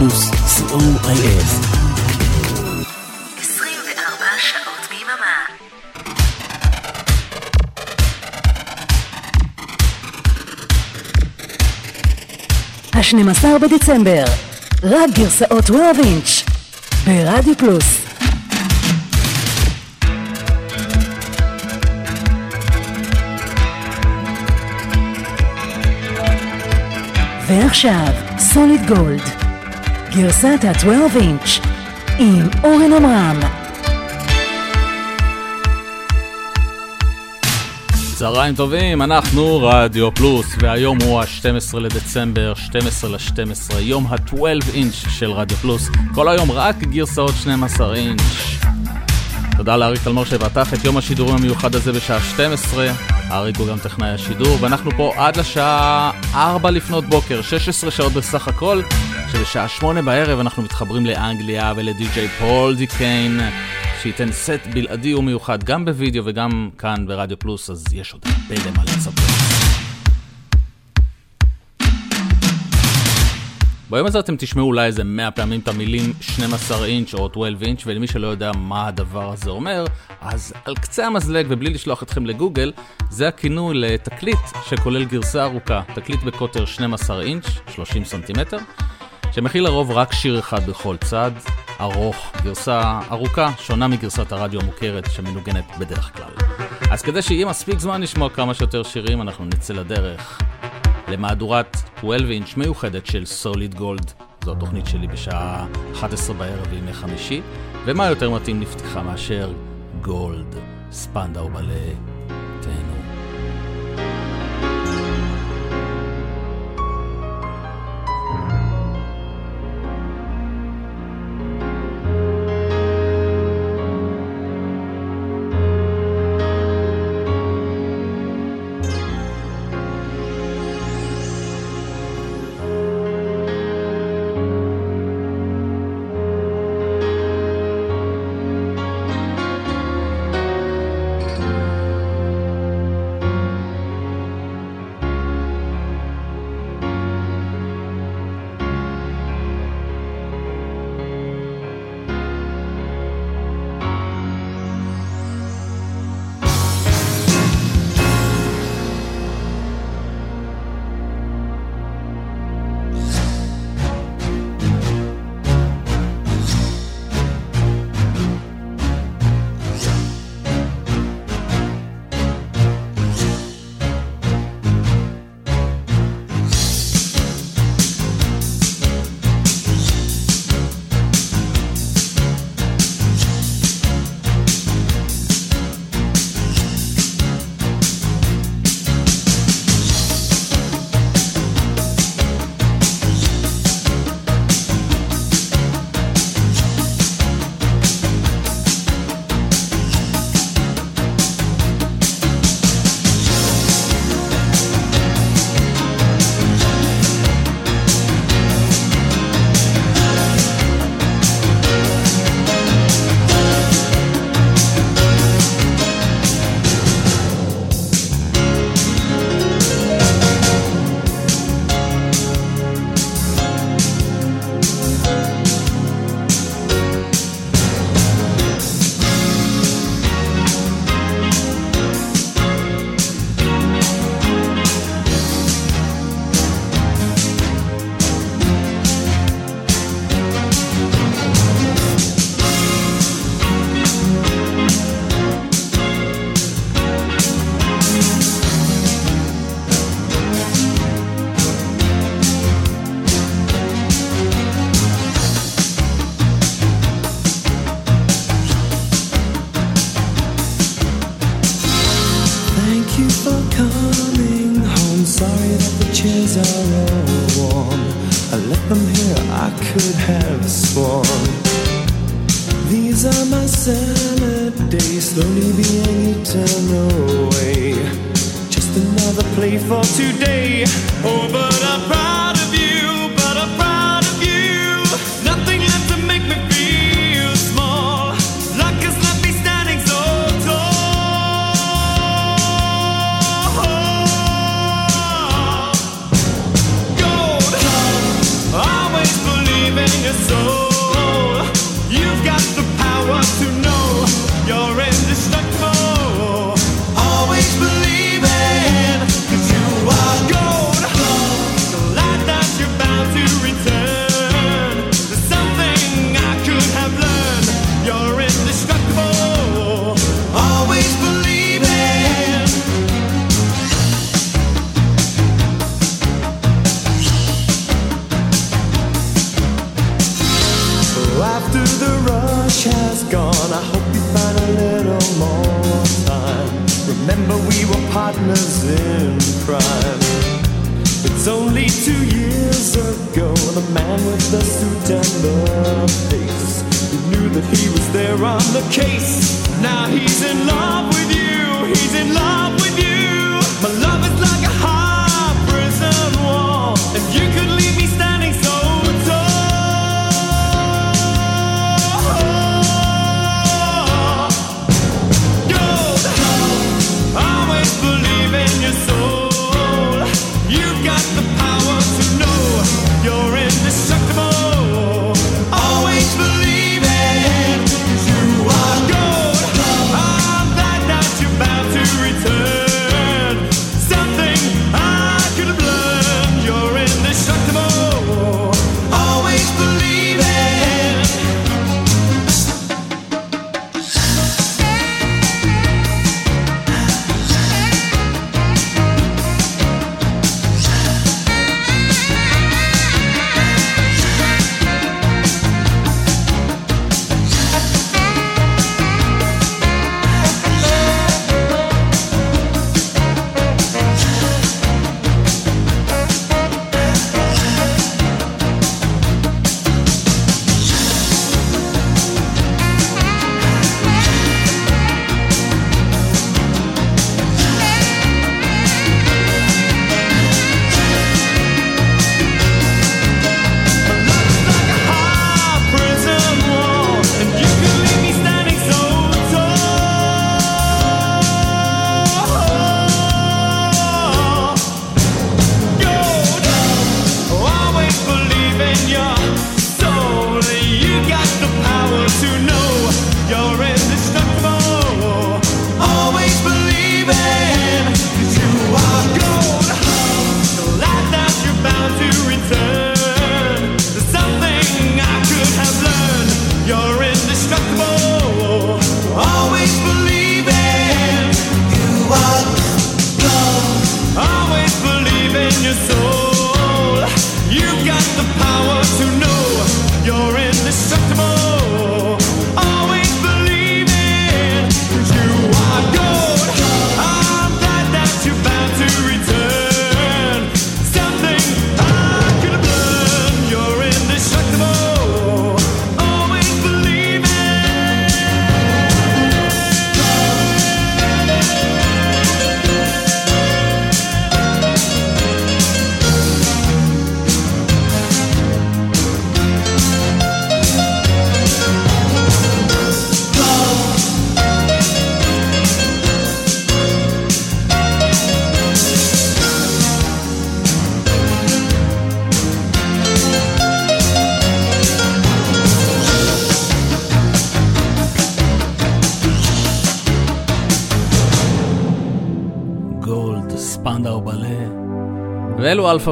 פלוס, co.il 24 שעות ביממה. ה-12 בדצמבר, רק גרסאות 12 אינץ' ברדיו פלוס. ועכשיו, סוליד גולד, גרסת ה-12 אינץ' עם אורן עמרם. צהריים טובים, אנחנו רדיו פלוס, והיום הוא ה-12 לדצמבר, 12 ל-12, יום ה-12 אינץ' של רדיו פלוס. כל היום רק גרסאות 12 אינץ'. תודה לאריק תלמור שפתח את יום השידורים המיוחד הזה בשעה 12. אריק הוא גם טכנאי השידור, ואנחנו פה עד לשעה 4 לפנות בוקר, 16 שעות בסך הכל, שבשעה 8 בערב אנחנו מתחברים לאנגליה ולדי.ג'יי פול דקיין. שייתן סט בלעדי ומיוחד גם בווידאו וגם כאן ברדיו פלוס, אז יש עוד הרבה למה לספר. ביום הזה אתם תשמעו אולי איזה 100 פעמים את המילים 12 אינץ' או 12 אינץ', ולמי שלא יודע מה הדבר הזה אומר, אז על קצה המזלג ובלי לשלוח אתכם לגוגל, זה הכינוי לתקליט שכולל גרסה ארוכה, תקליט בקוטר 12 אינץ', 30 סנטימטר, שמכיל לרוב רק שיר אחד בכל צד, ארוך, גרסה ארוכה, שונה מגרסת הרדיו המוכרת שמנוגנת בדרך כלל. אז כדי שיהיה מספיק זמן לשמוע כמה שיותר שירים, אנחנו נצא לדרך למהדורת 12 אינץ' מיוחדת של סוליד גולד. זו התוכנית שלי בשעה 11 בערב בימי חמישי, ומה יותר מתאים לפתיחה מאשר גולד, ספנדאו בלה, תהנו.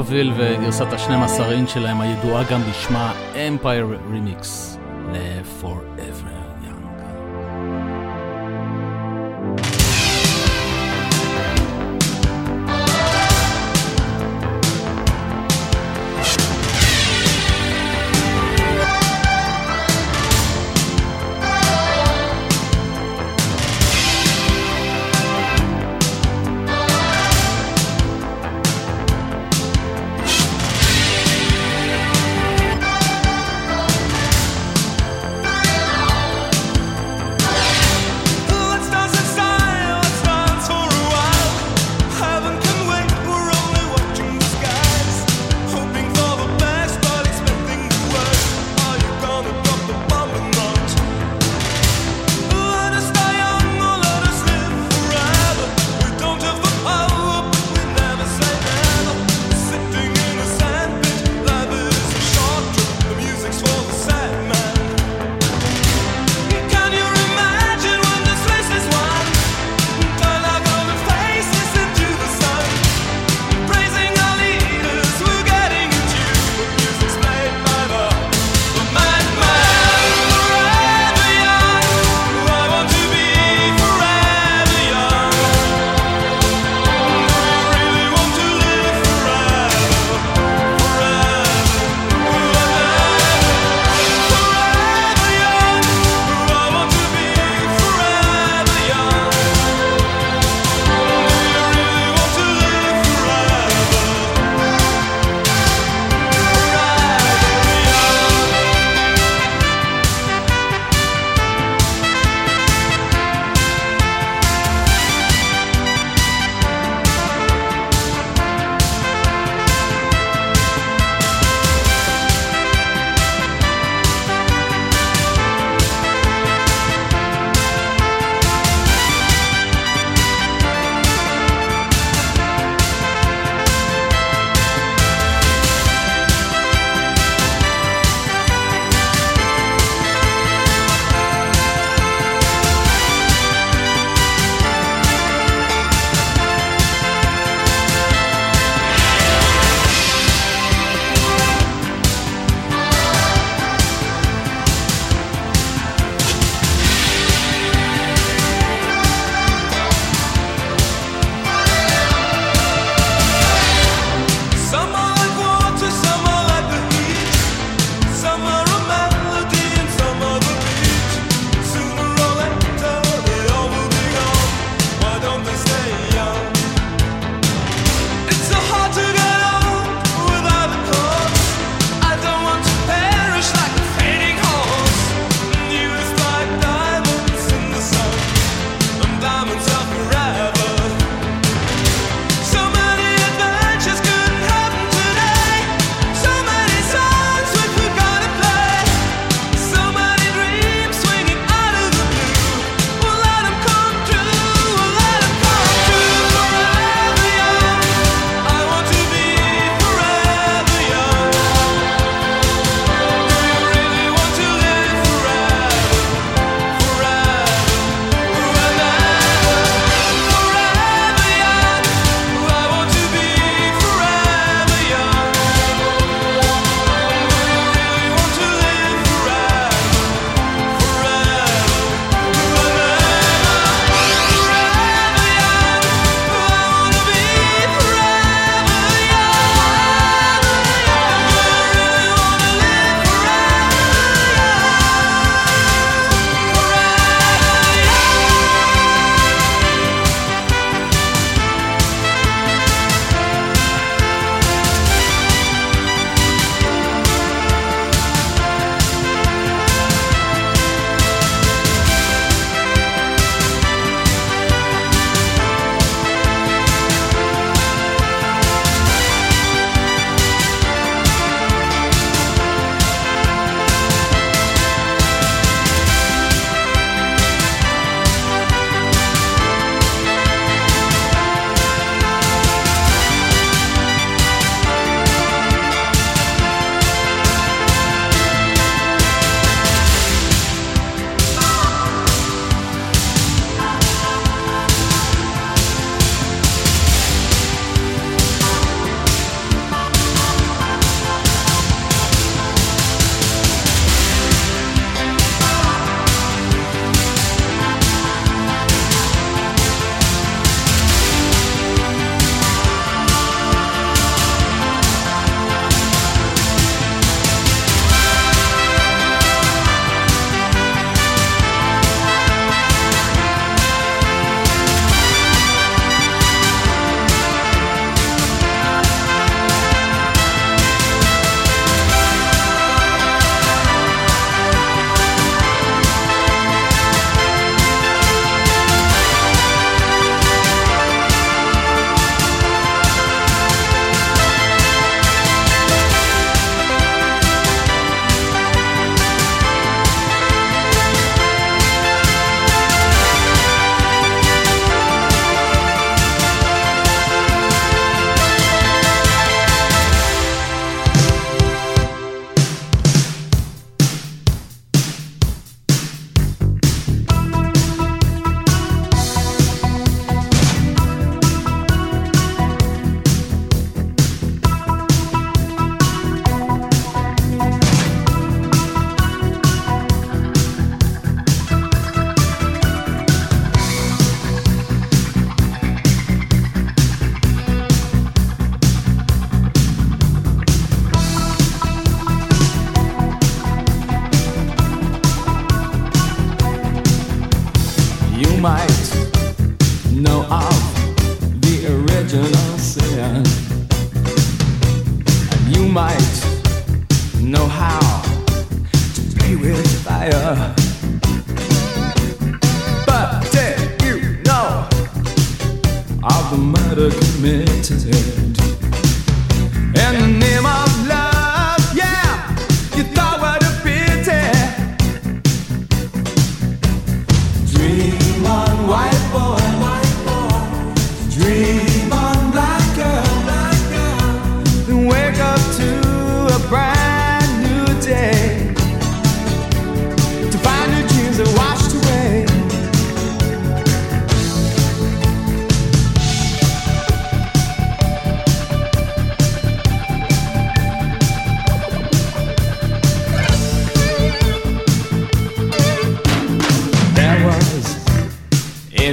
אביל וגרסת ה-12 אינץ' שלהם הידועה גם בשמה Empire Remix.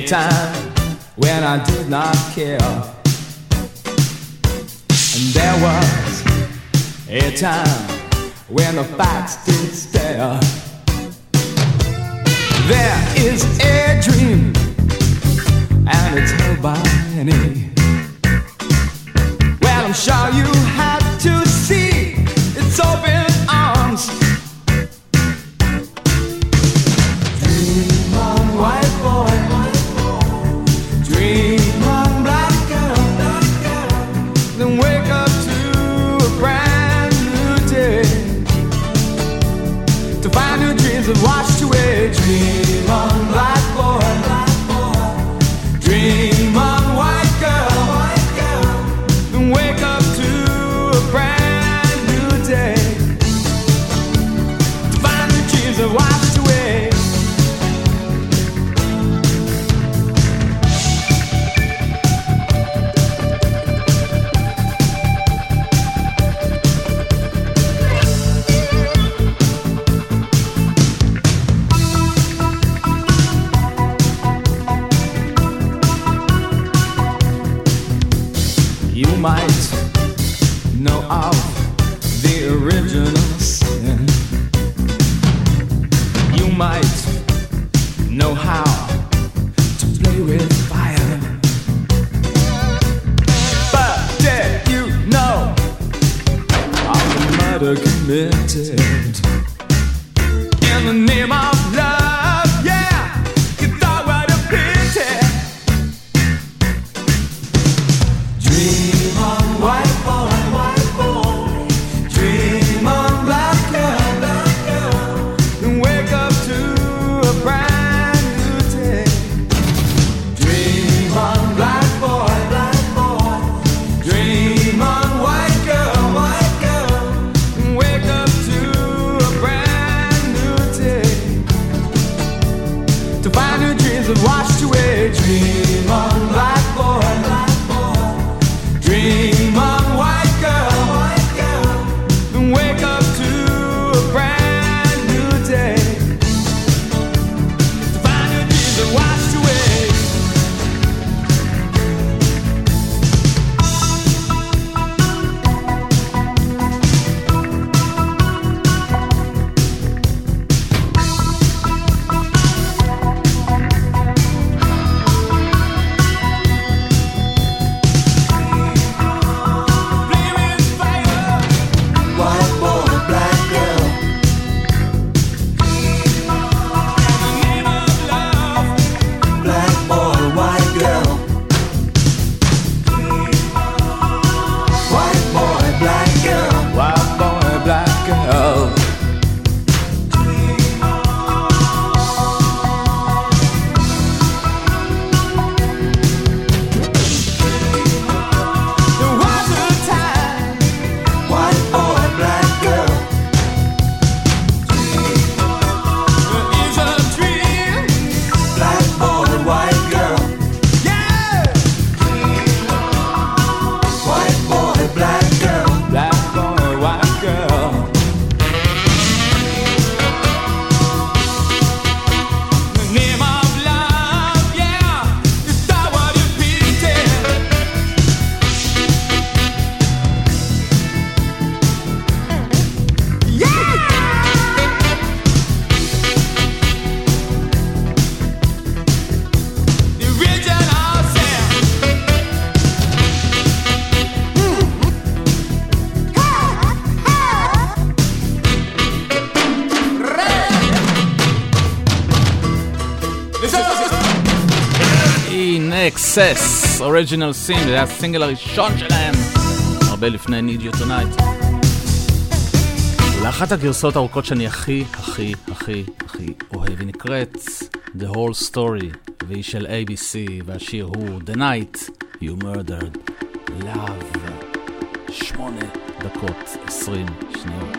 Time אוריג'ינל סים, זה היה הסינגל הראשון שלהם, הרבה לפני Need You Tonight. לאחת הגרסאות הארוכות שאני הכי, הכי, הכי, הכי אוהב, היא נקראת The Whole Story, והיא של ABC, והשיר הוא The Night You Murdered Love. שמונה דקות עשרים שניות.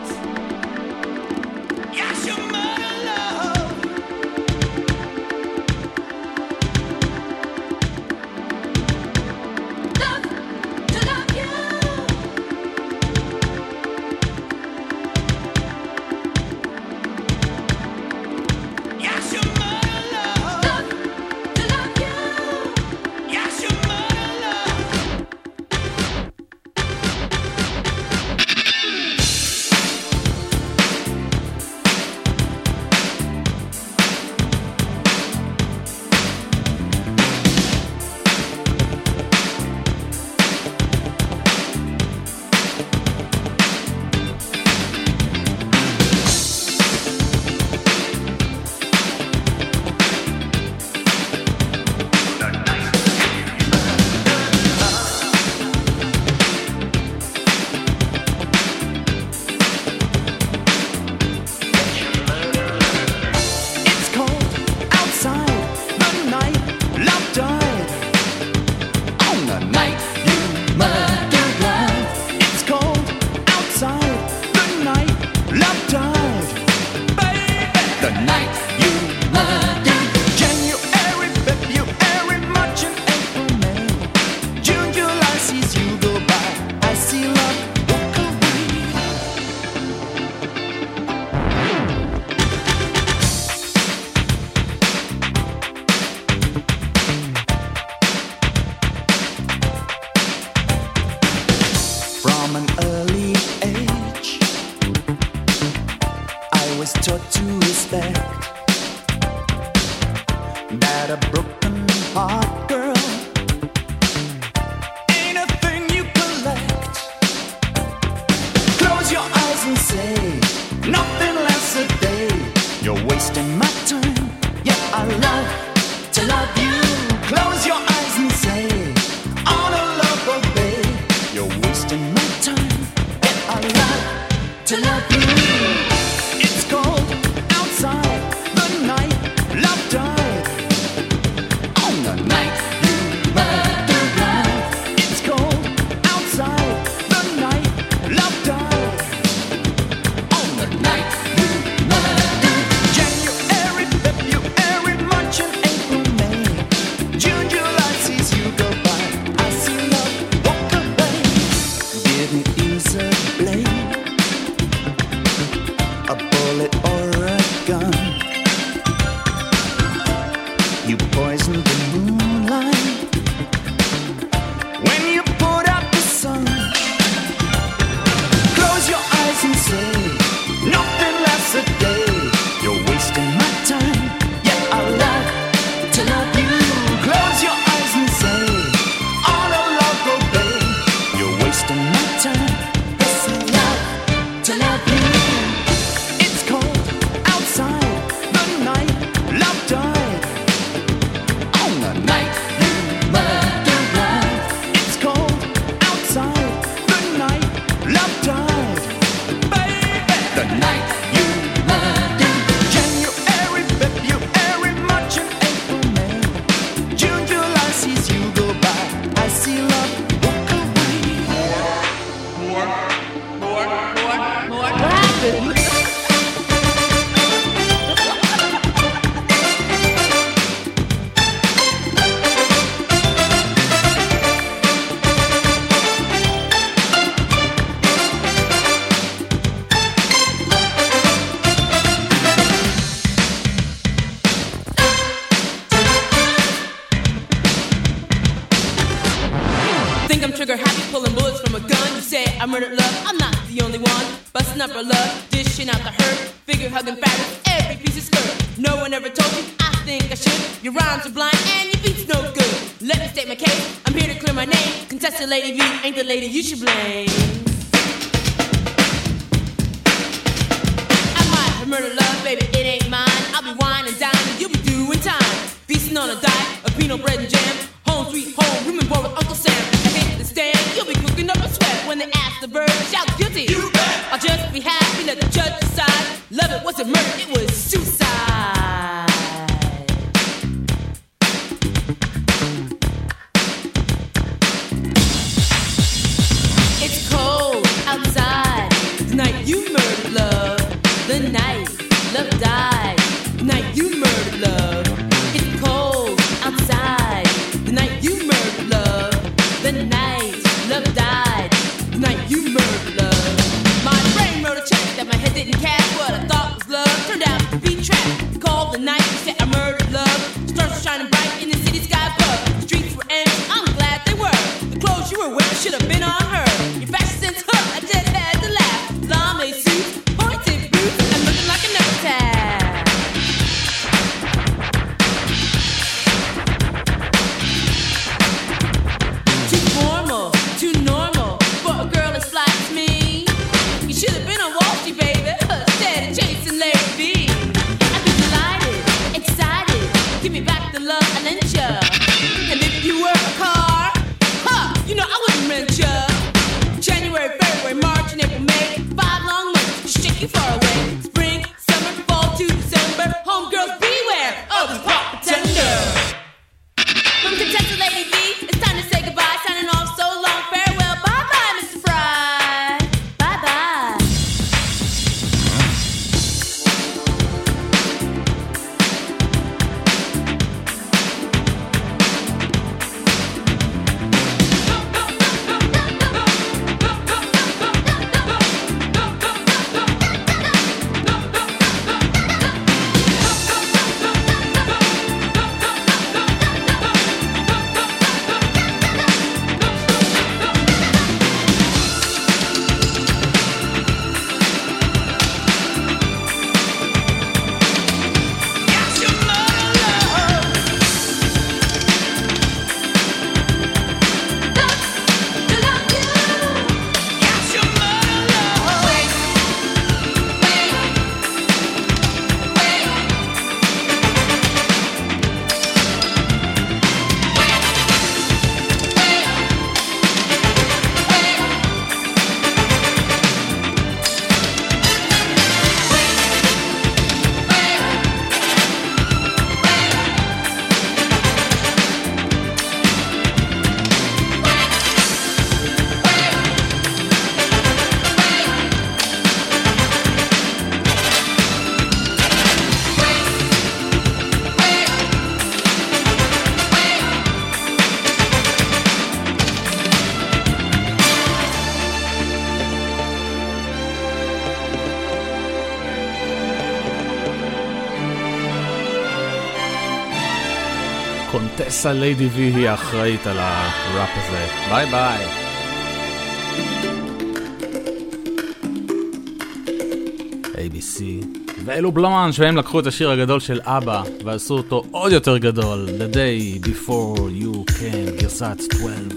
the lady you should blame. גרסה ליידי וי היא האחראית על הראפ הזה. ביי ביי. ABC. ואלו בלומן שהם לקחו את השיר הגדול של אבא ועשו אותו עוד יותר גדול, The Day Before You Can, גרסת 12.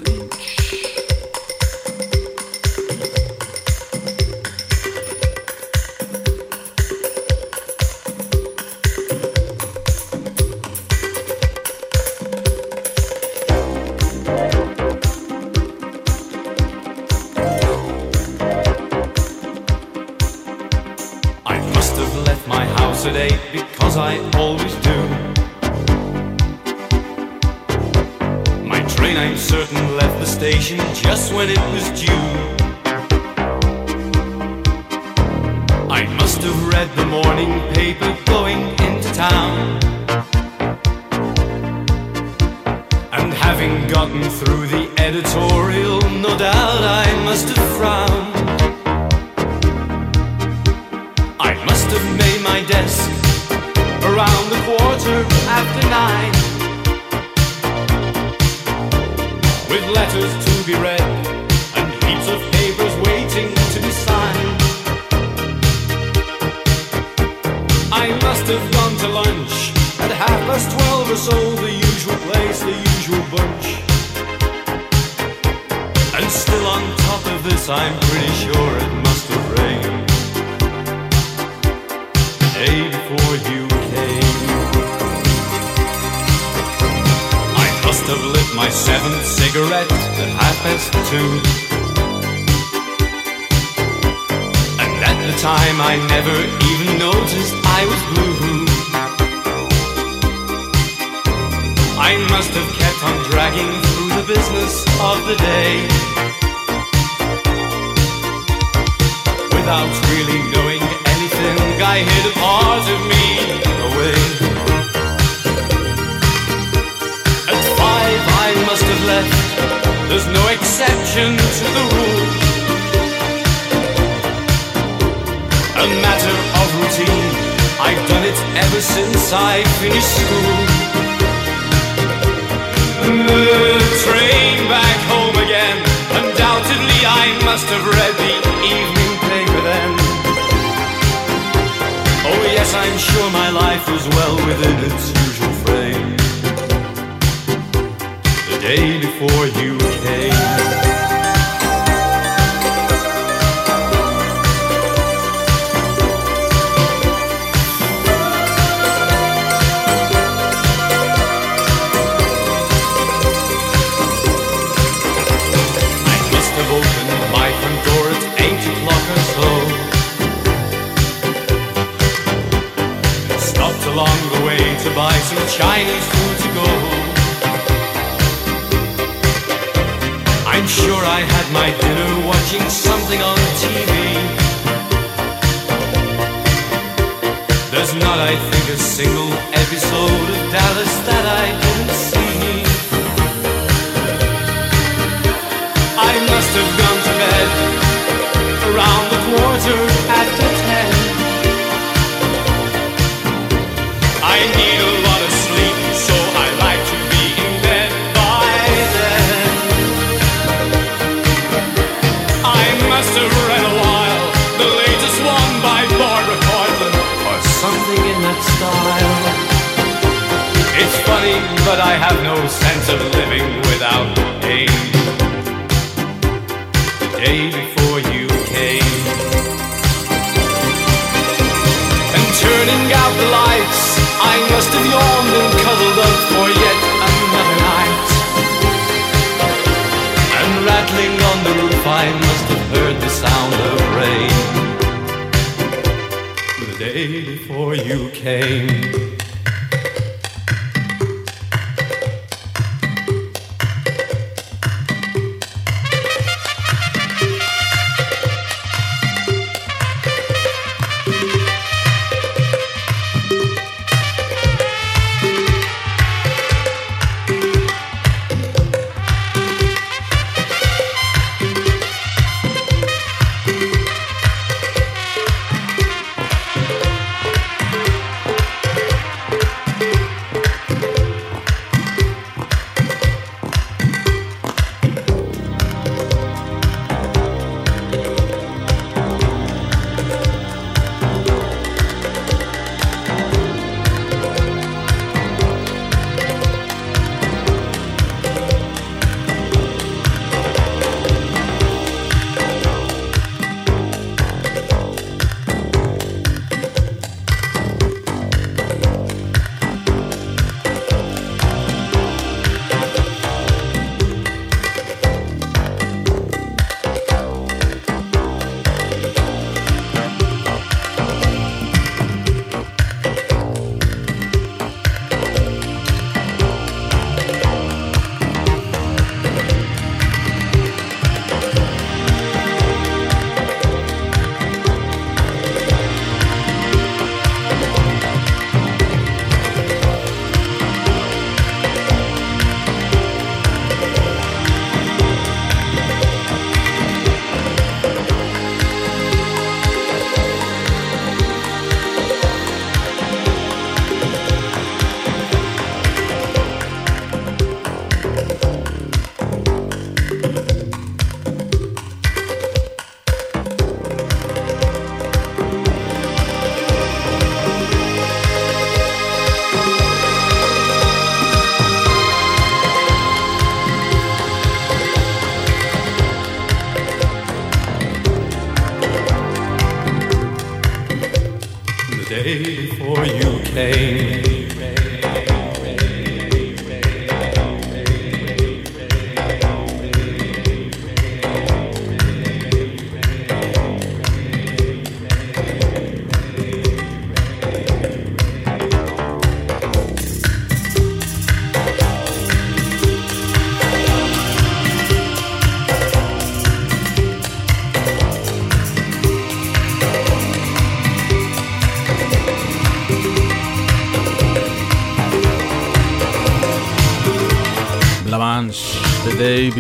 I must have gone to lunch at half past twelve or so, the usual place, the usual bunch. And still on top of this, I'm pretty sure it must have rained. The day before you came, I must have lit my seventh cigarette at half past two. The time I never even noticed I was blue. I must have kept on dragging through the business of the day. Without really knowing anything, I hid a part of me away. At five, I must have left. There's no exception to the rule. A matter of routine. I've done it ever since I finished school. The train back home again. Undoubtedly, I must have read the evening paper then. Oh, yes, I'm sure my life was well within its usual frame. The day before you came.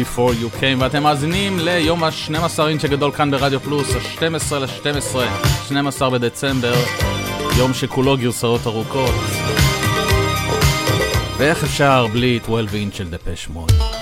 Before You Came, ואתם מאזינים ליום ה-12 אינץ' הגדול כאן ברדיו פלוס, ה-12 ל-12, 12 בדצמבר, יום שכולו גרסאות ארוכות. ואיך אפשר בלי 12 אינץ' של דפש מוד?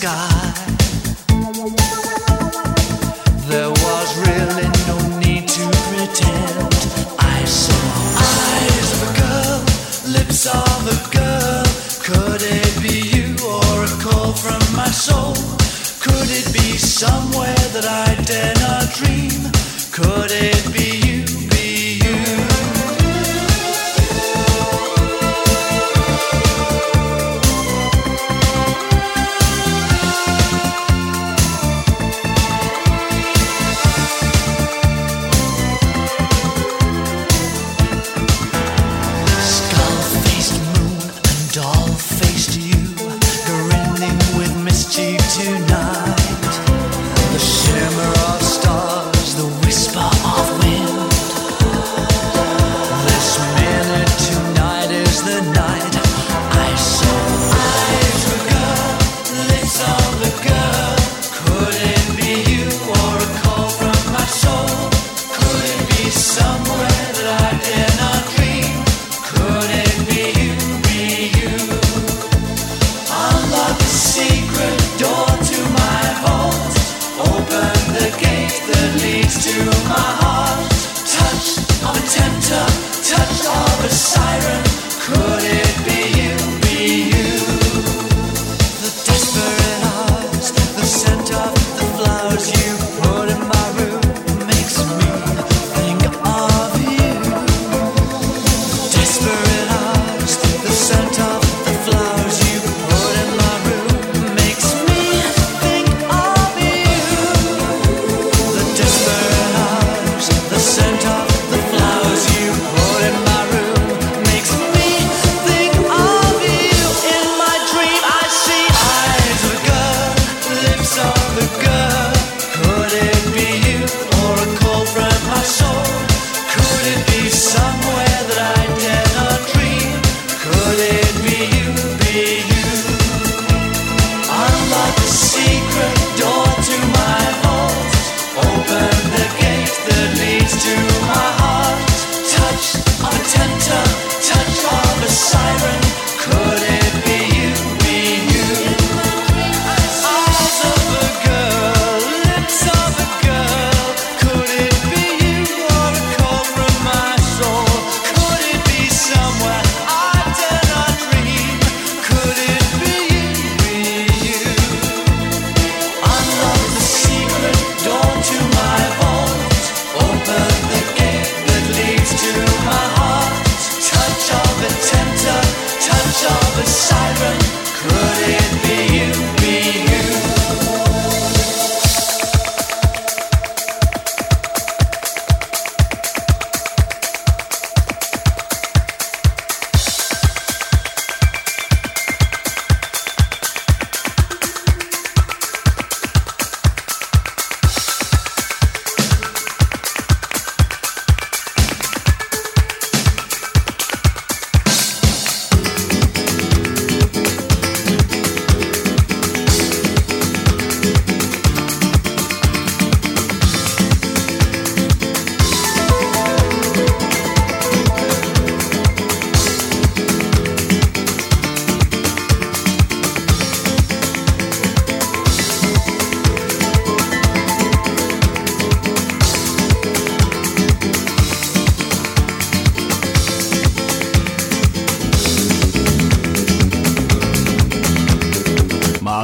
sky.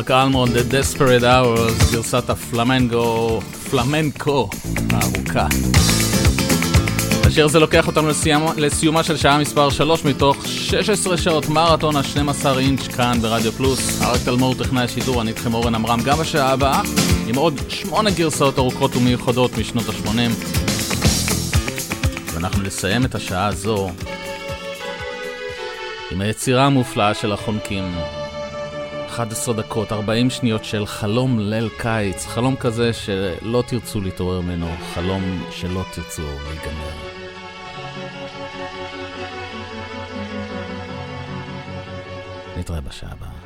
מרק אלמון, The Desperate Hours, גרסת הפלמנגו, פלמנקו הארוכה. השיר הזה לוקח אותנו לסיומה, לסיומה של שעה מספר 3 מתוך 16 שעות מרתון ה-12 אינץ' כאן ברדיו פלוס. אריק תלמור טכנאי השידור, אני איתכם אורן עמרם גם בשעה הבאה, עם עוד 8 גרסאות ארוכות ומיוחדות משנות ה-80. ואנחנו נסיים את השעה הזו עם היצירה המופלאה של החונקים. 11 דקות, 40 שניות של חלום ליל קיץ, חלום כזה שלא תרצו להתעורר ממנו, חלום שלא תרצו להיגמר. נתראה בשעה הבאה.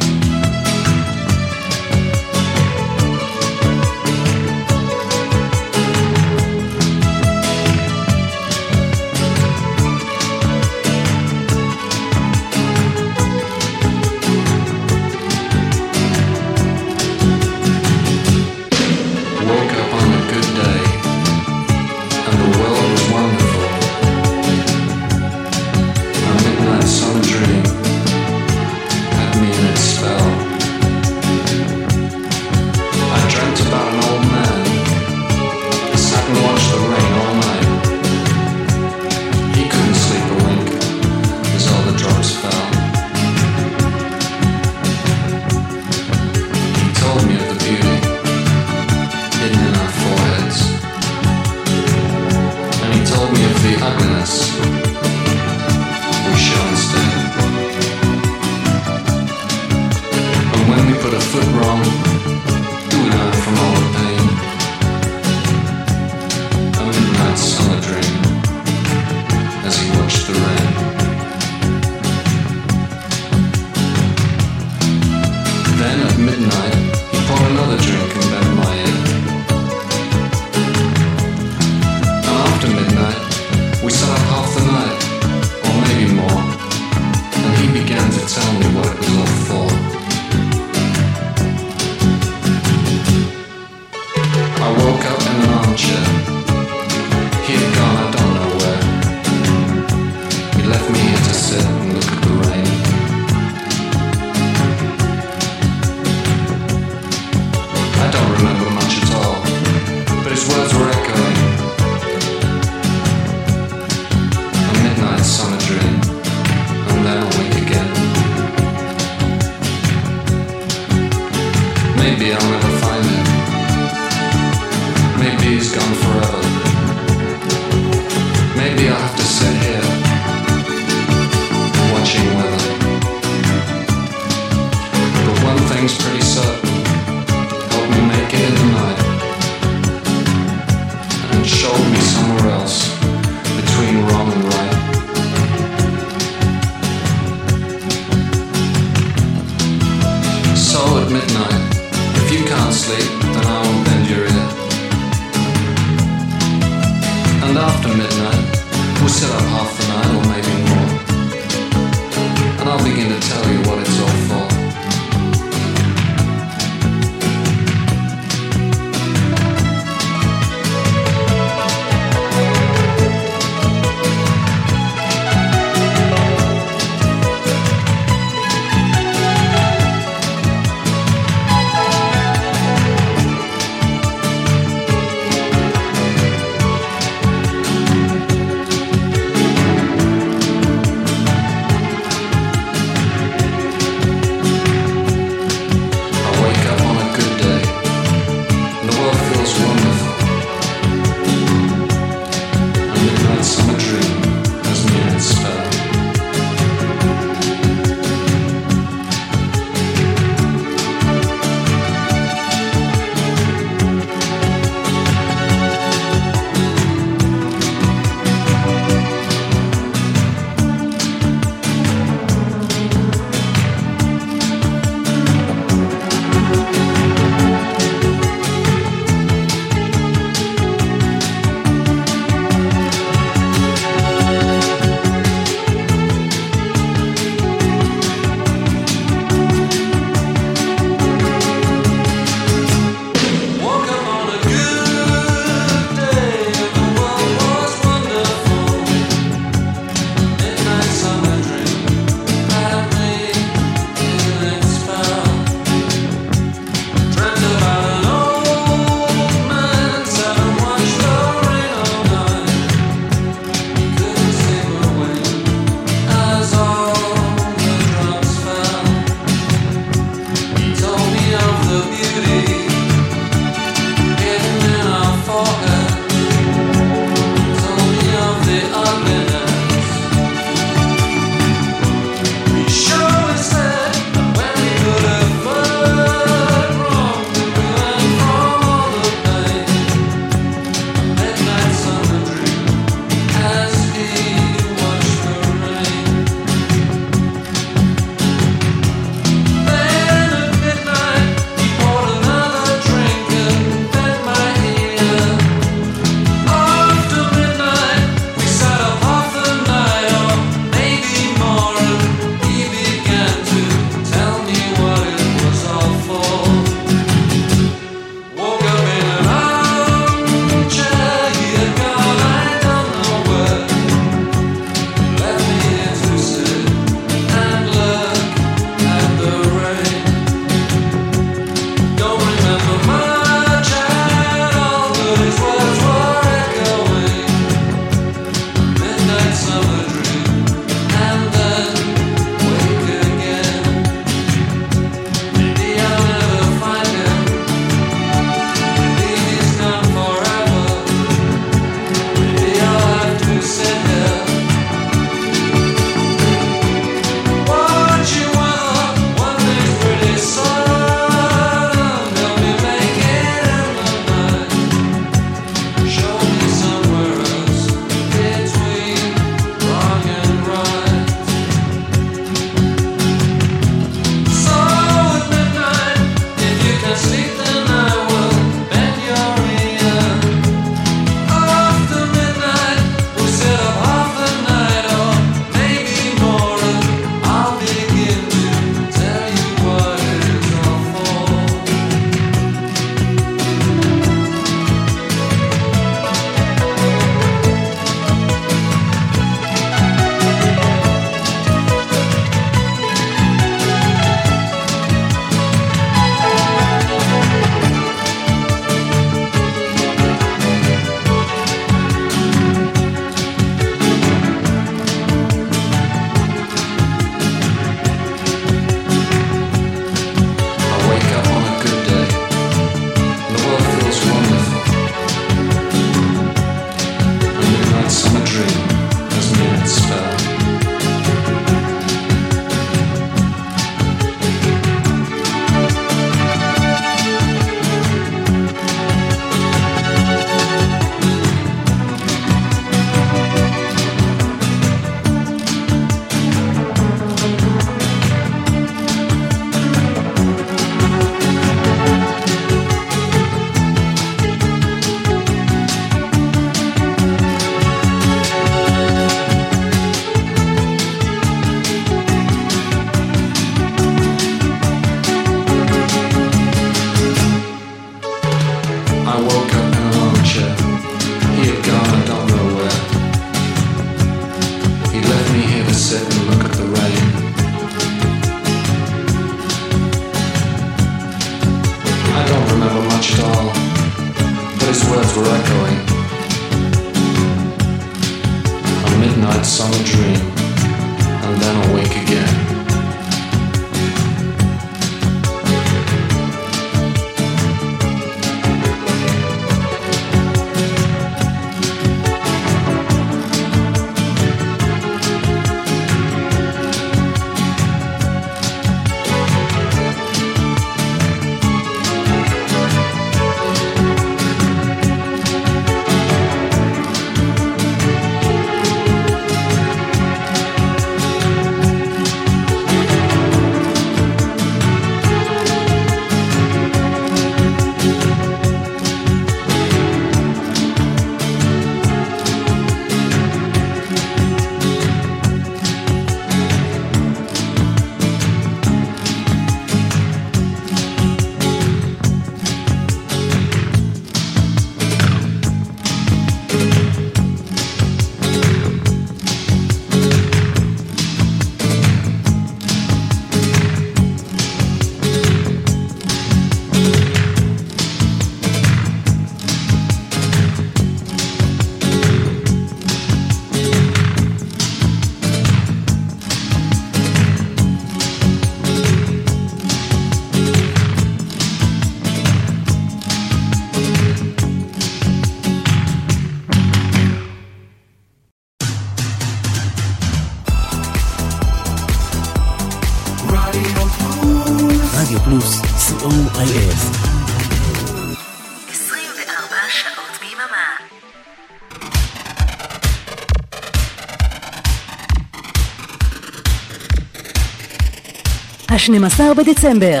ה-12 בדצמבר,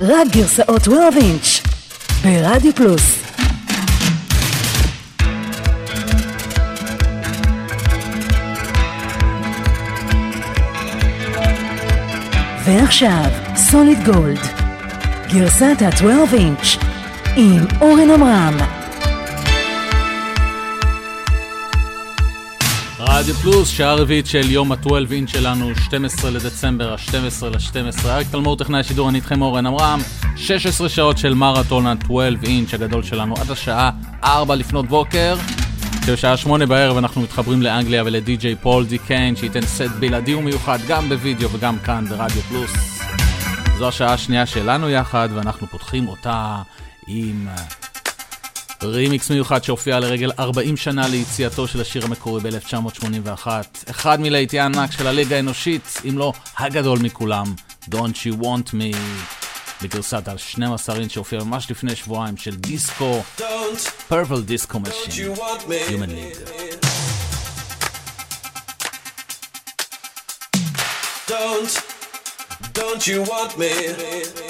רק גרסאות 12 אינץ', ברדיו פלוס. ועכשיו, סוליד גולד, גרסת ה-12 אינץ', עם אורן עמרם. רדיו פלוס, שעה רביעית של יום ה-12 אינץ' שלנו, 12 לדצמבר, ה-12 ל-12. אריק תלמור, טכנאי השידור, אני איתכם אורן עמרם. 16 שעות של מרתון ה-12 אינץ' הגדול שלנו, עד השעה 4 לפנות בוקר. שבשעה 8 בערב אנחנו מתחברים לאנגליה ולדי-ג'יי פול דיקיין, שייתן סט בלעדי ומיוחד גם בווידאו וגם כאן ברדיו פלוס. זו השעה השנייה שלנו יחד, ואנחנו פותחים אותה עם רימיקס מיוחד שהופיע לרגל 40 שנה ליציאתו של השיר המקורי ב-1981. אחד מלהיטי הענק של הליגה האנושית, אם לא הגדול מכולם, Don't You Want Me, בגרסת על 12 אינץ' שהופיע ממש לפני שבועיים של דיסקו, פרפל דיסקו משין, Human League. Don't, don't you want me?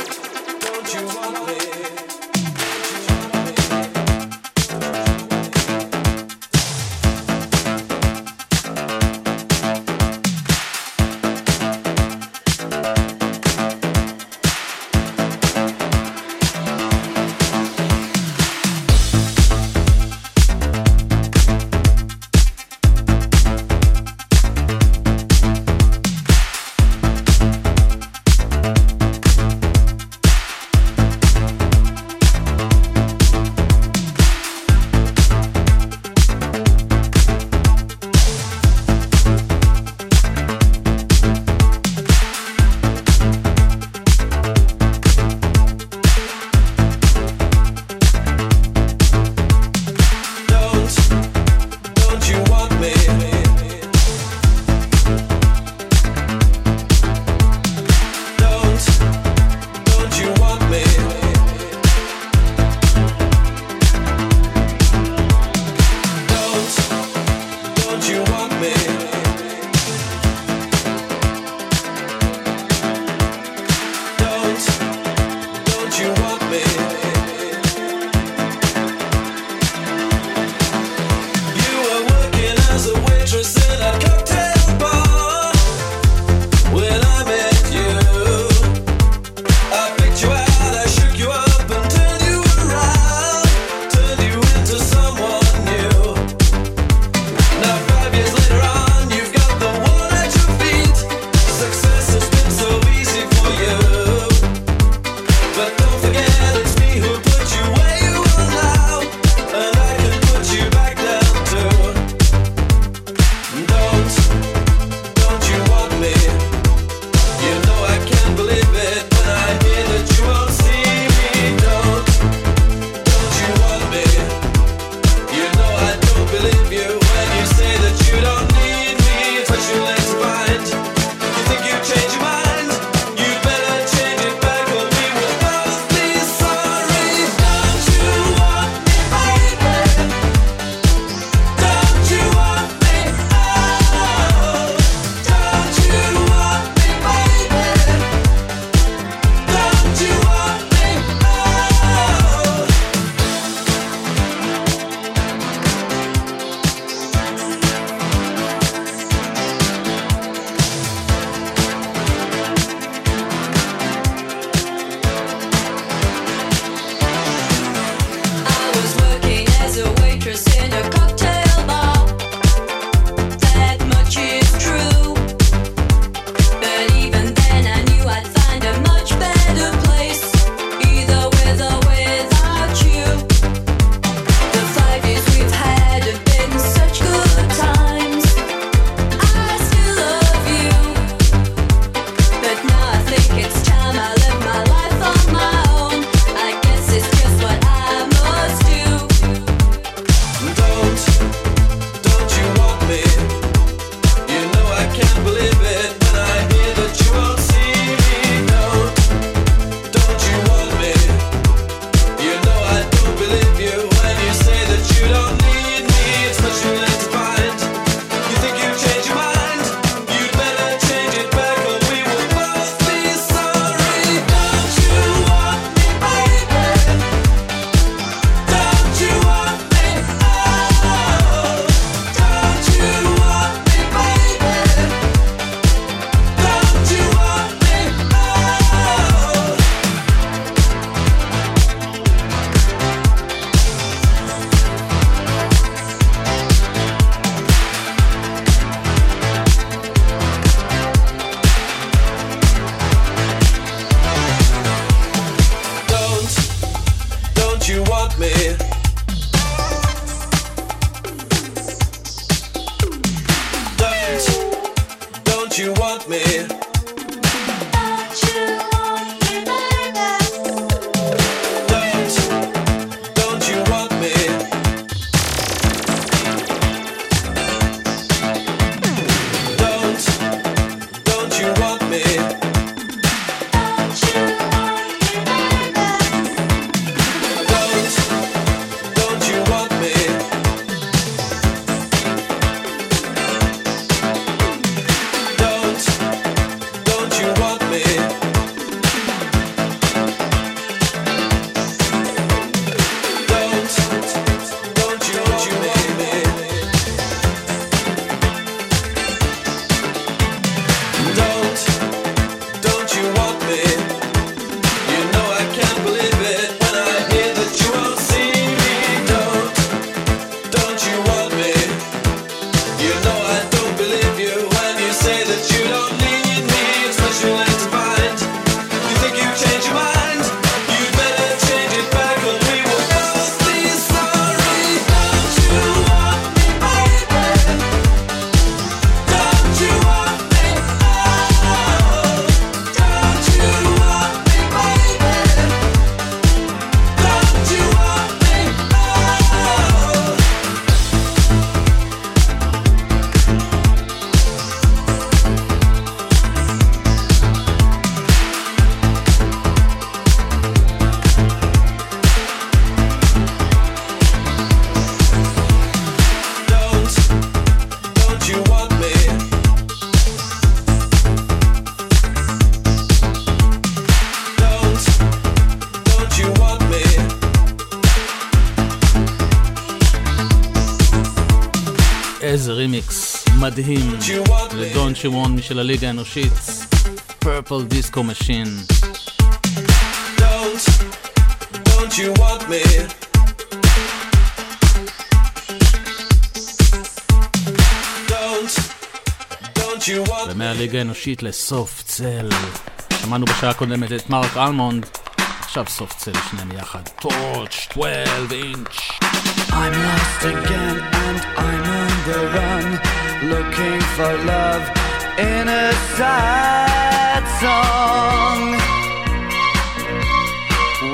שמענו משל הליגה האנושית, Purple Disco Machine. ומהליגה האנושית ל Soft Cell. שמענו בשעה הקודמת את מרק אלמונד, עכשיו Soft Cell שניהם יחד. Torch 12 אינץ'. I'm lost again and I'm on the run, looking for love. in a sad song.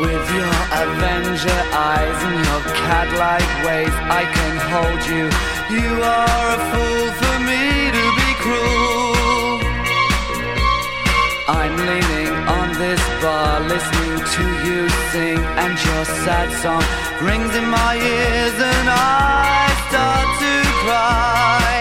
With your Avenger eyes and your cat like ways, I can hold you. You are a fool for me to be cruel. I'm leaning on this bar, listening to you sing, and your sad song rings in my ears, and I start to cry.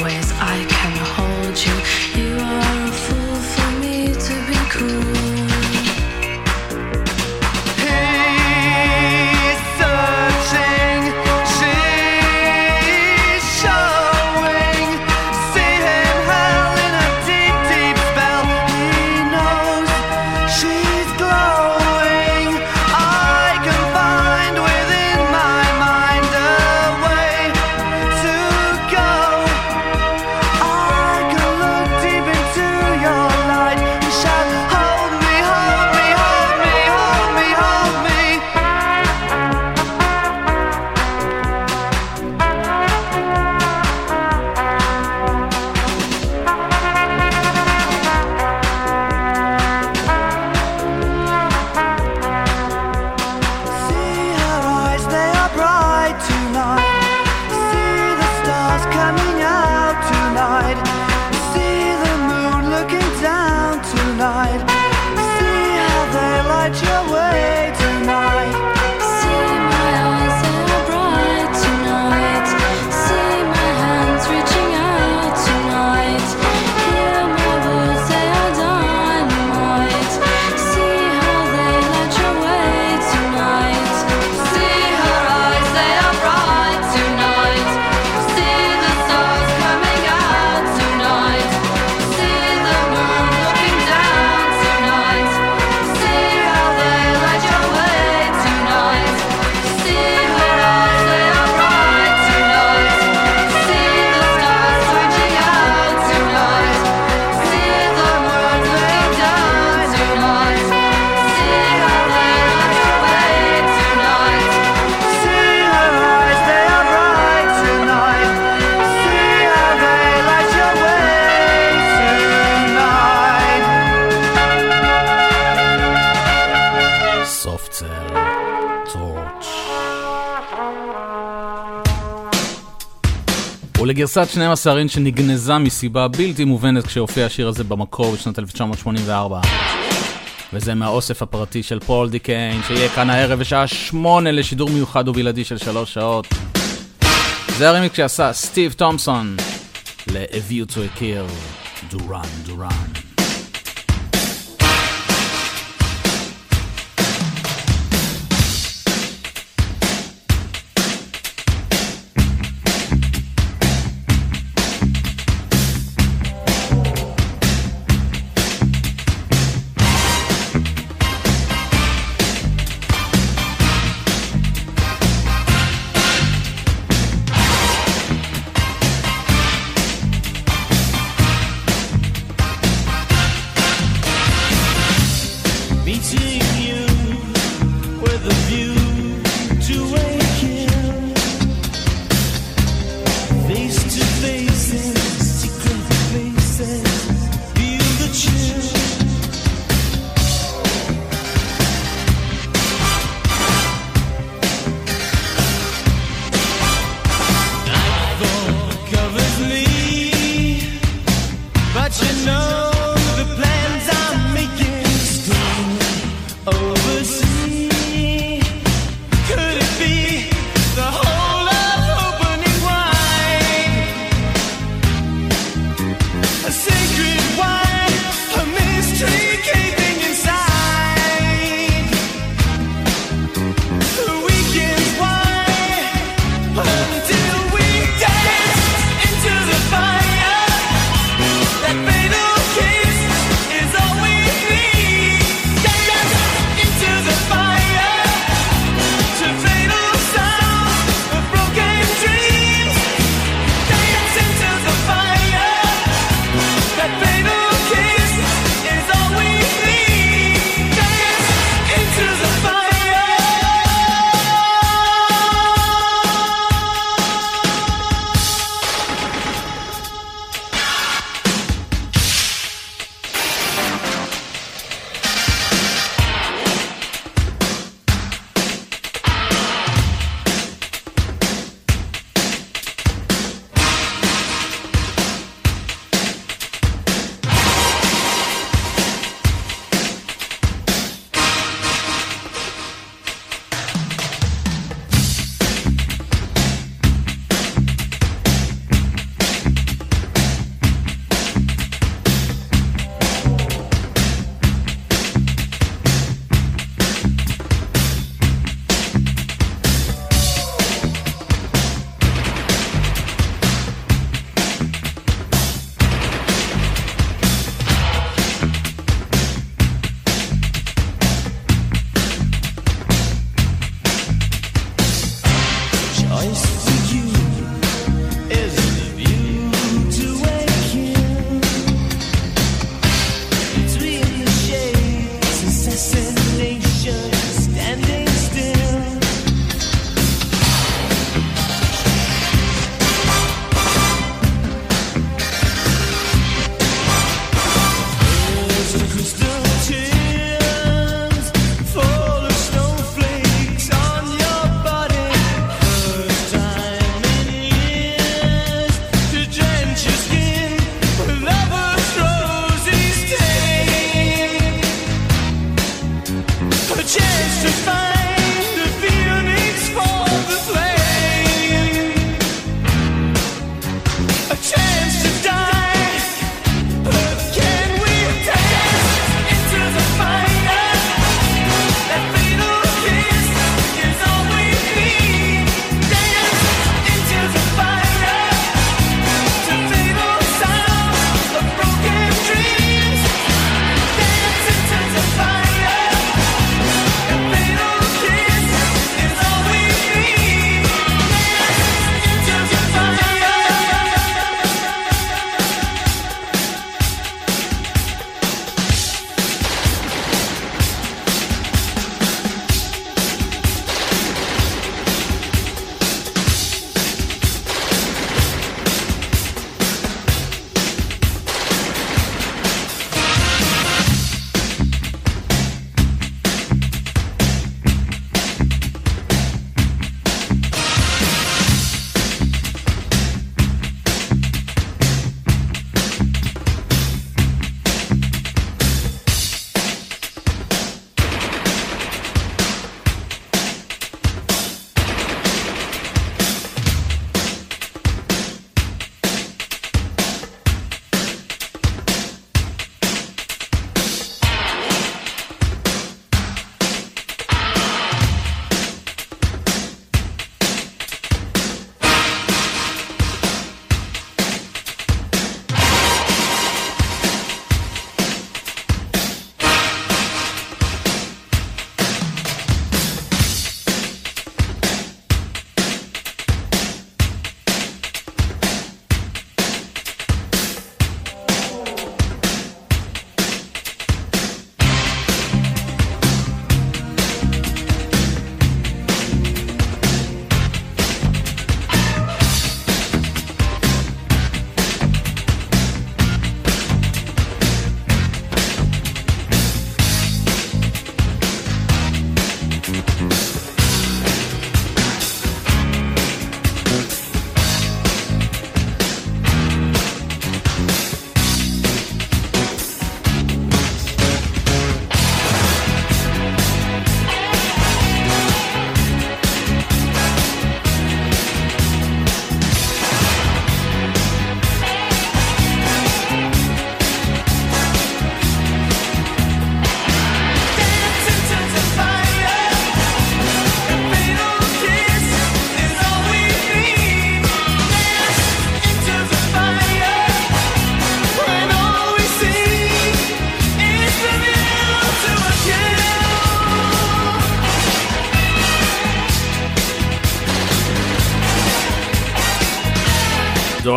always גרסת 12 אינץ' שנגנזה מסיבה בלתי מובנת כשהופיע השיר הזה במקור בשנת 1984. וזה מהאוסף הפרטי של פול דיקיין, שיהיה כאן הערב בשעה שמונה לשידור מיוחד ובלעדי של שלוש שעות. זה הרימיק שעשה סטיב תומפסון ל-A View to a Kill, דורן דורן.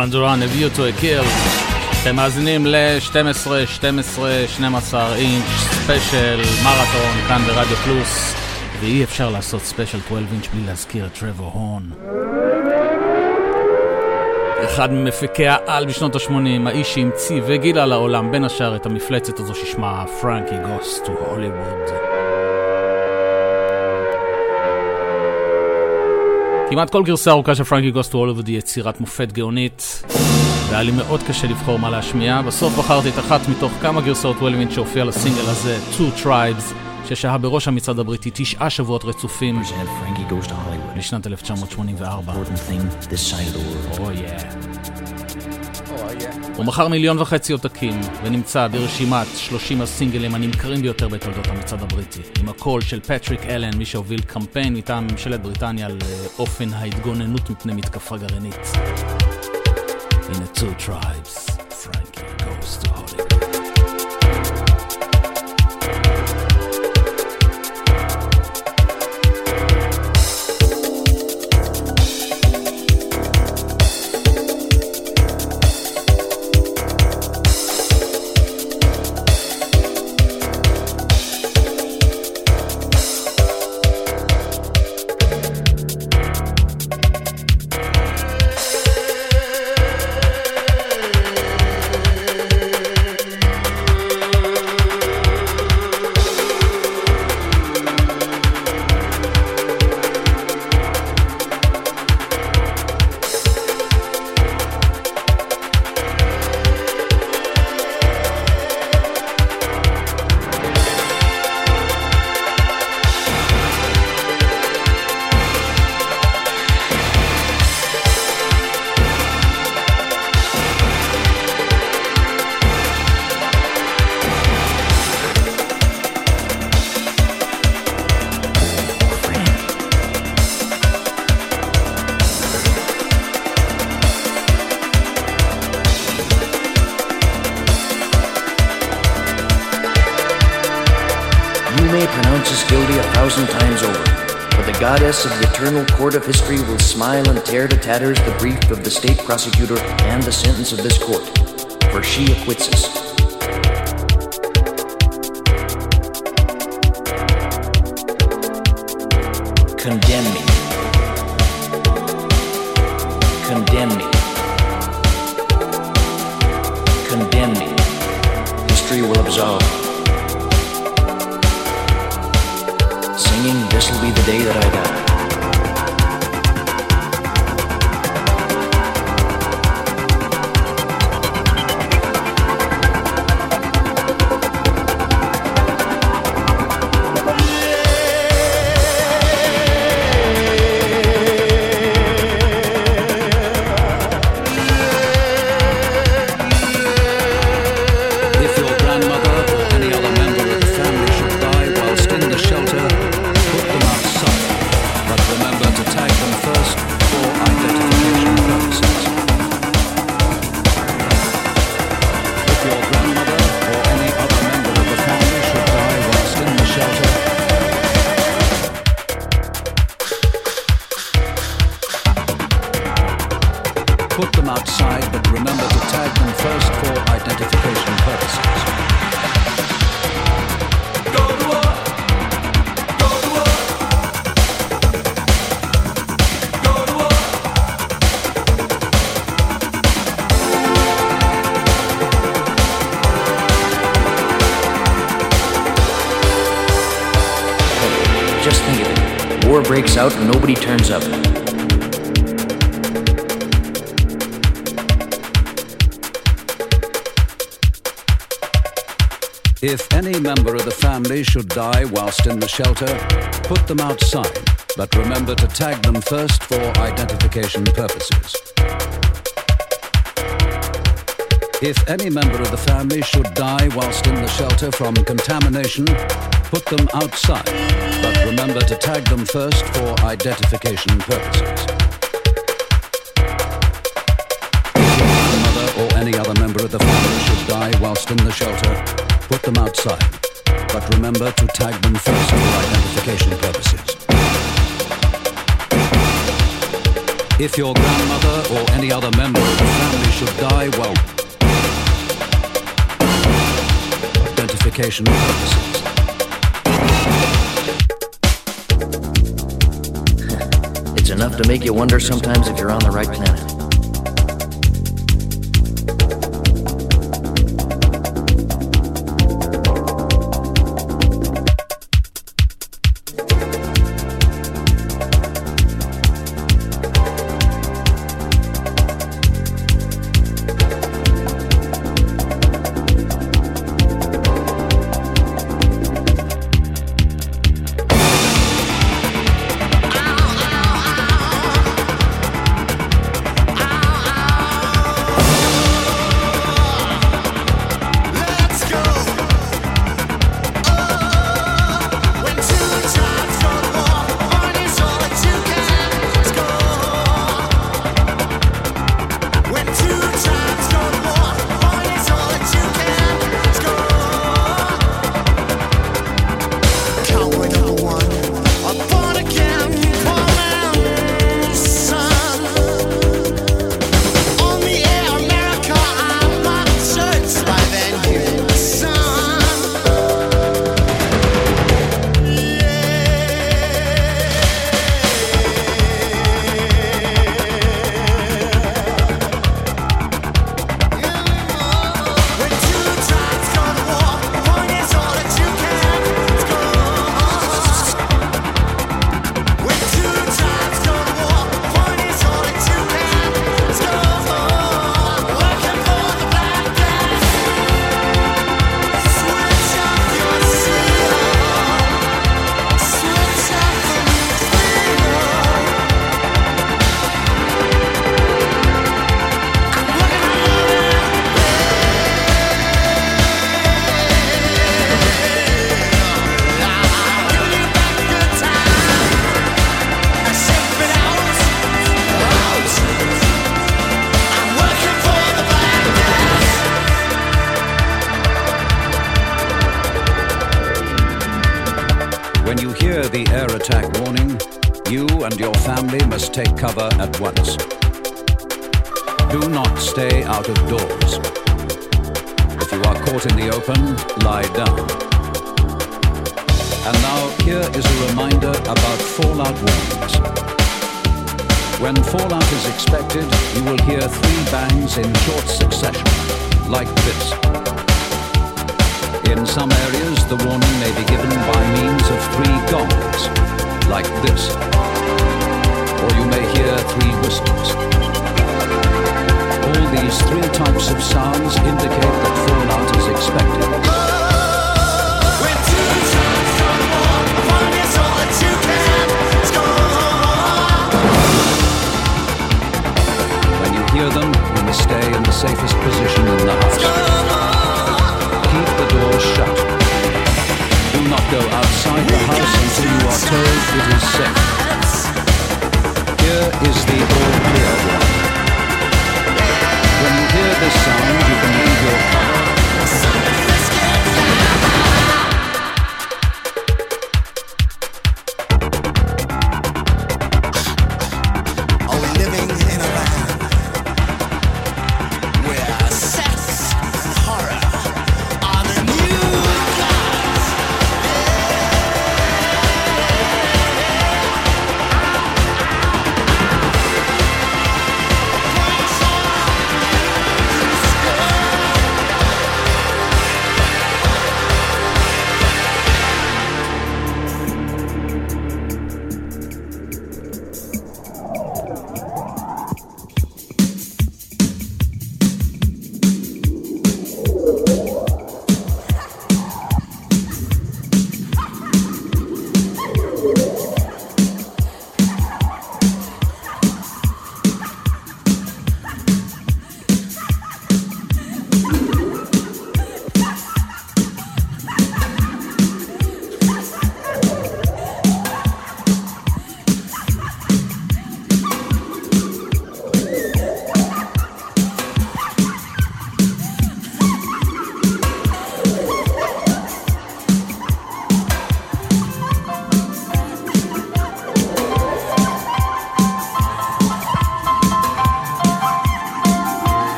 Duran Duran הביא אותו הכיר. אתם מאזינים ל-12, 12, 12 אינץ' ספיישל מרתון כאן ברדיו פלוס ואי אפשר לעשות ספיישל 12 אינץ' בלי להזכיר את טרוור הורן. אחד ממפיקי העל בשנות ה-80, האיש שהמציא וגילה לעולם בין השאר את המפלצת הזו ששמה Frankie Goes to Hollywood. כמעט כל גרסה ארוכה של Frankie Goes to Hollywood היא יצירת מופת גאונית. והיה לי מאוד קשה לבחור מה להשמיע. בסוף בחרתי את אחת מתוך כמה גרסאות 12 אינץ' שהופיע לסינגל הזה, Two Tribes, ששהה בראש המצעד הבריטי תשעה שבועות רצופים. בשנת 1984. Oh, הוא מכר מיליון וחצי עותקים, ונמצא ברשימת 30 הסינגלים הנמכרים ביותר בתולדות המצעד הבריטי. עם הקול של פטריק אלן, מי שהוביל קמפיין מטעם ממשלת בריטניה על אה, אופן ההתגוננות מפני מתקפה גרעינית. הנה two tribes, goddess of the eternal court of history will smile and tear to tatters the brief of the state prosecutor and the sentence of this court, for she acquits us. Condemn me. Condemn me. Condemn me. History will absolve. Singing, this'll be the day that I die. Die whilst in the shelter, put them outside, but remember to tag them first for identification purposes. If any member of the family should die whilst in the shelter from contamination, put them outside, but remember to tag them first for identification purposes. If your grandmother or any other member of the family should die whilst in the shelter, put them outside, but remember to tag them first for identification purposes. If your grandmother or any other member of the family should die well, identification purposes. It's enough to make you wonder sometimes if you're on the right planet.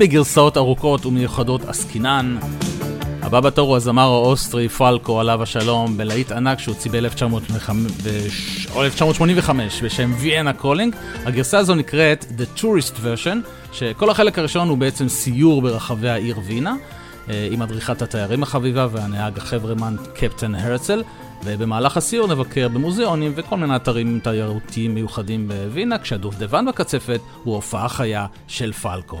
בגרסאות ארוכות ומיוחדות עסקינן. הבא בתור הוא הזמר האוסטרי פלקו עליו השלום בלהיט ענק שהוציא ב-1985 בשם Vienna Calling. הגרסה הזו נקראת The Tourist Version, שכל החלק הראשון הוא בעצם סיור ברחבי העיר וינה, אה, עם מדריכת התיירים החביבה והנהג החברמן קפטן הרצל. ובמהלך הסיור נבקר במוזיאונים וכל מיני אתרים תיירותיים מיוחדים בווינה, כשהדובדבן בקצפת הוא הופעה חיה של פלקו.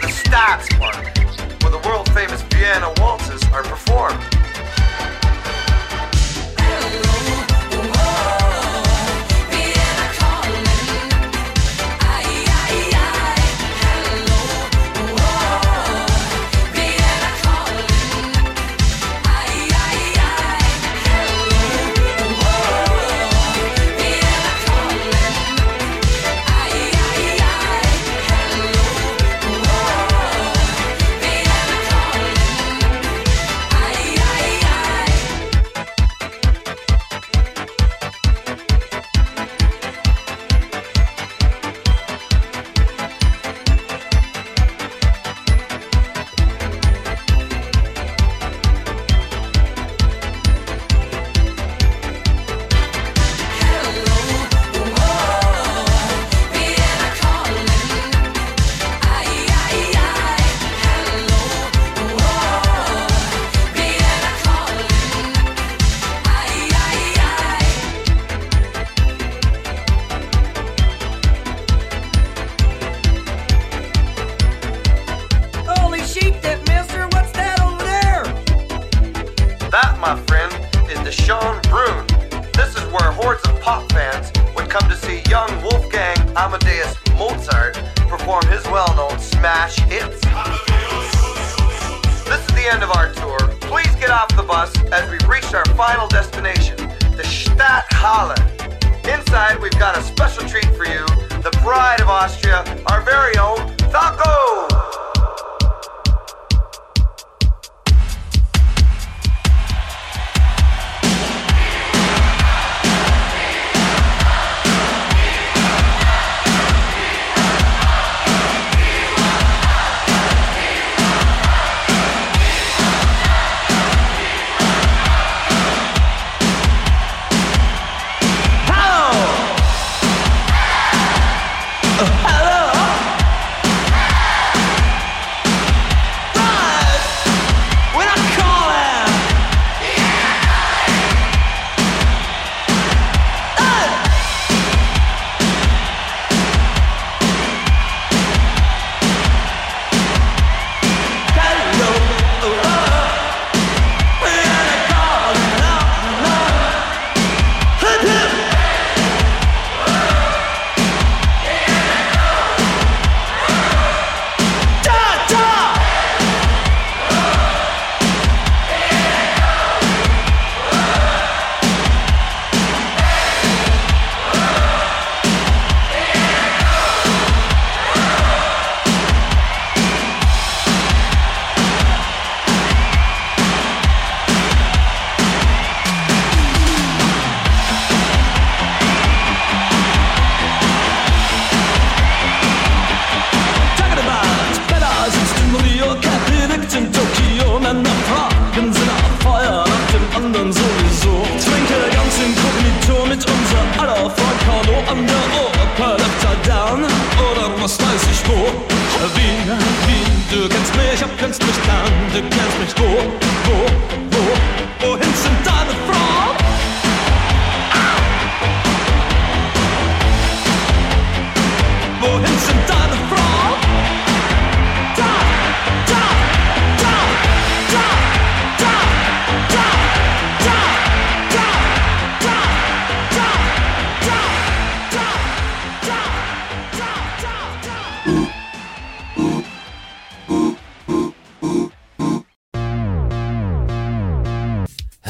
the stats part, where the world famous piano waltzes are performed.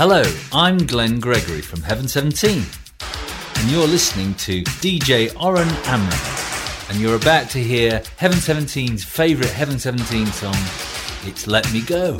Hello, I'm Glenn Gregory from Heaven 17, and you're listening to DJ Oren Amram, and you're about to hear Heaven 17's favourite Heaven 17 song, It's Let Me Go.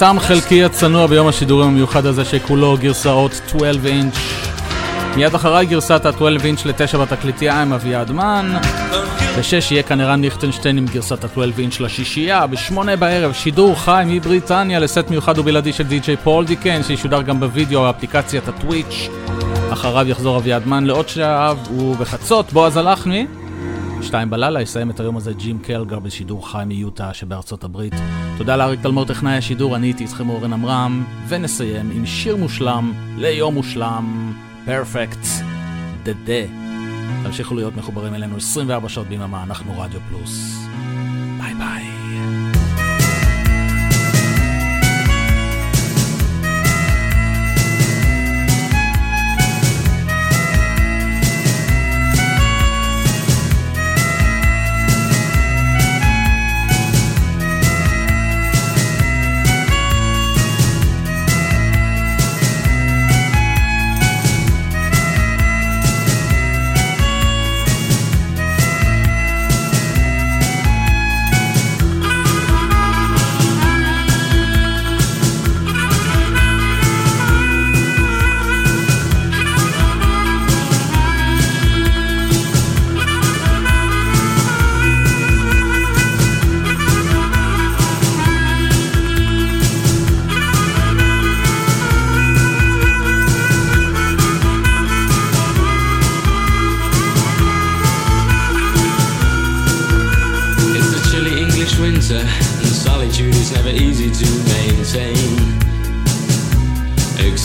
תם חלקי הצנוע ביום השידורים המיוחד הזה שכולו גרסאות 12 אינץ'. מיד אחריי גרסת ה-12 אינץ' לתשע בתקליטייה עם אביעד מן. בשש יהיה כאן ערן ליכטנשטיין עם גרסת ה-12 אינץ' לשישייה. בשמונה בערב שידור חי מבריטניה לסט מיוחד ובלעדי של די.ג'יי פול דיקיין שישודר גם בווידאו באפליקציית ה Twitch. אחריו יחזור אביעד מן לעוד שעה ובחצות בועז הלחמי. שתיים בלילה יסיים את היום הזה ג'ים קלגר בשידור חי מיוטה שבארצות הברית. תודה לאריק תלמור טכנאי השידור, אני הייתי איתכם אורן עמרם, ונסיים עם שיר מושלם ליום מושלם, פרפקט, דה דה. תמשיכו להיות מחוברים אלינו 24 שעות ביממה, אנחנו רדיו פלוס.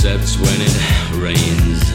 Except when it rains.